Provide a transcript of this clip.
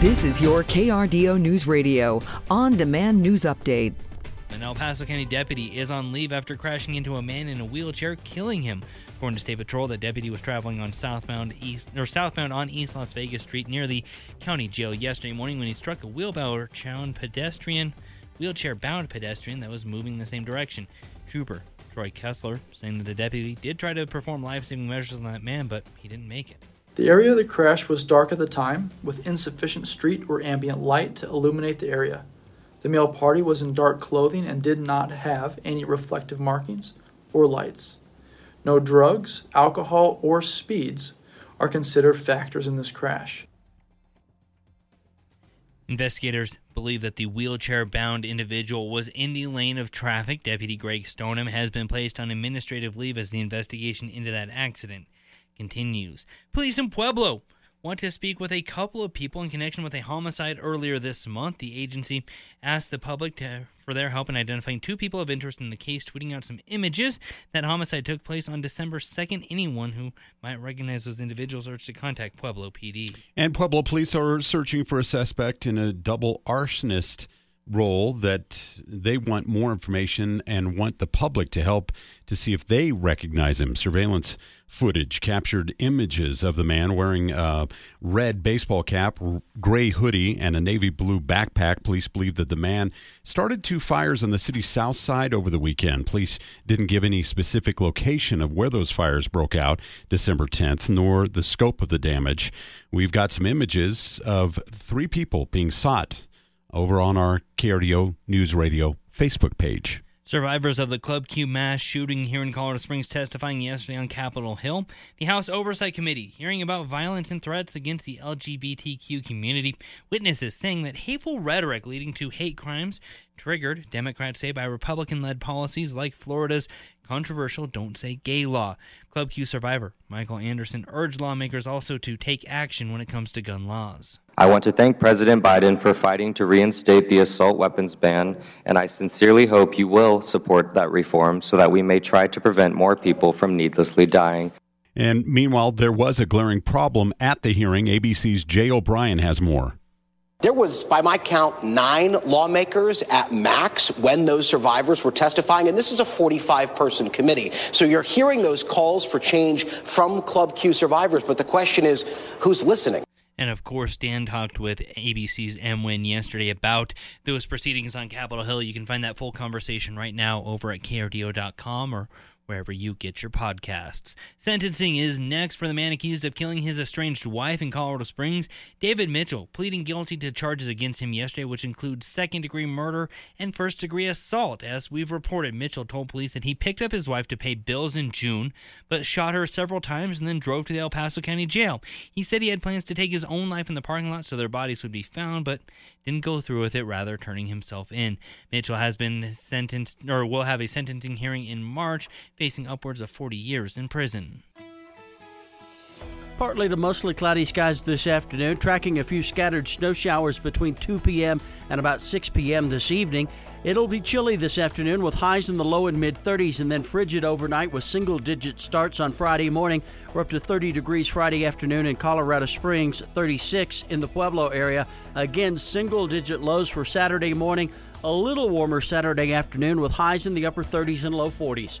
This is your KRDO News Radio on demand news update. An El Paso County deputy is on leave after crashing into a man in a wheelchair, killing him. According to State Patrol, the deputy was traveling on southbound east or southbound on East Las Vegas Street near the county jail yesterday morning when he struck a pedestrian, wheelchair-bound pedestrian that was moving in the same direction. Trooper Troy Kessler saying that the deputy did try to perform life-saving measures on that man, but he didn't make it. The area of the crash was dark at the time, with insufficient street or ambient light to illuminate the area. The male party was in dark clothing and did not have any reflective markings or lights. No drugs, alcohol, or speeds are considered factors in this crash. Investigators believe that the wheelchair bound individual was in the lane of traffic. Deputy Greg Stoneham has been placed on administrative leave as the investigation into that accident continues. Police in Pueblo want to speak with a couple of people in connection with a homicide earlier this month. The agency asked the public to, for their help in identifying two people of interest in the case, tweeting out some images. That homicide took place on December 2nd. Anyone who might recognize those individuals urged to contact Pueblo PD. And Pueblo police are searching for a suspect in a double arsonist role that they want more information and want the public to help to see if they recognize him. Surveillance footage captured images of the man wearing a red baseball cap, gray hoodie, and a navy blue backpack. Police believe that the man started two fires on the city's south side over the weekend. Police didn't give any specific location of where those fires broke out December 10th, nor the scope of the damage. We've got some images of three people being sought over on our KRDO News Radio Facebook page. Survivors of the Club Q mass shooting here in Colorado Springs testifying yesterday on Capitol Hill. The House Oversight Committee hearing about violence and threats against the LGBTQ community. Witnesses saying that hateful rhetoric leading to hate crimes triggered, Democrats say, by Republican led policies like Florida's controversial Don't Say Gay law. Club Q survivor Michael Anderson urged lawmakers also to take action when it comes to gun laws. I want to thank President Biden for fighting to reinstate the assault weapons ban, and I sincerely hope you will support that reform so that we may try to prevent more people from needlessly dying. And meanwhile, there was a glaring problem at the hearing. ABC's Jay O'Brien has more. There was, by my count, nine lawmakers at max when those survivors were testifying, and this is a 45 person committee. So you're hearing those calls for change from Club Q survivors, but the question is who's listening? And of course, Dan talked with ABC's M. Win yesterday about those proceedings on Capitol Hill. You can find that full conversation right now over at krdo.com or wherever you get your podcasts. Sentencing is next for the man accused of killing his estranged wife in Colorado Springs. David Mitchell pleading guilty to charges against him yesterday, which include second degree murder and first degree assault. As we've reported, Mitchell told police that he picked up his wife to pay bills in June, but shot her several times and then drove to the El Paso County Jail. He said he had plans to take his own life in the parking lot so their bodies would be found, but didn't go through with it, rather turning himself in. Mitchell has been sentenced, or will have a sentencing hearing in March facing upwards of 40 years in prison. Partly to mostly cloudy skies this afternoon, tracking a few scattered snow showers between 2 p.m. and about 6 p.m. this evening. It'll be chilly this afternoon with highs in the low and mid 30s and then frigid overnight with single digit starts on Friday morning. We're up to 30 degrees Friday afternoon in Colorado Springs, 36 in the Pueblo area. Again, single digit lows for Saturday morning. A little warmer Saturday afternoon with highs in the upper 30s and low 40s.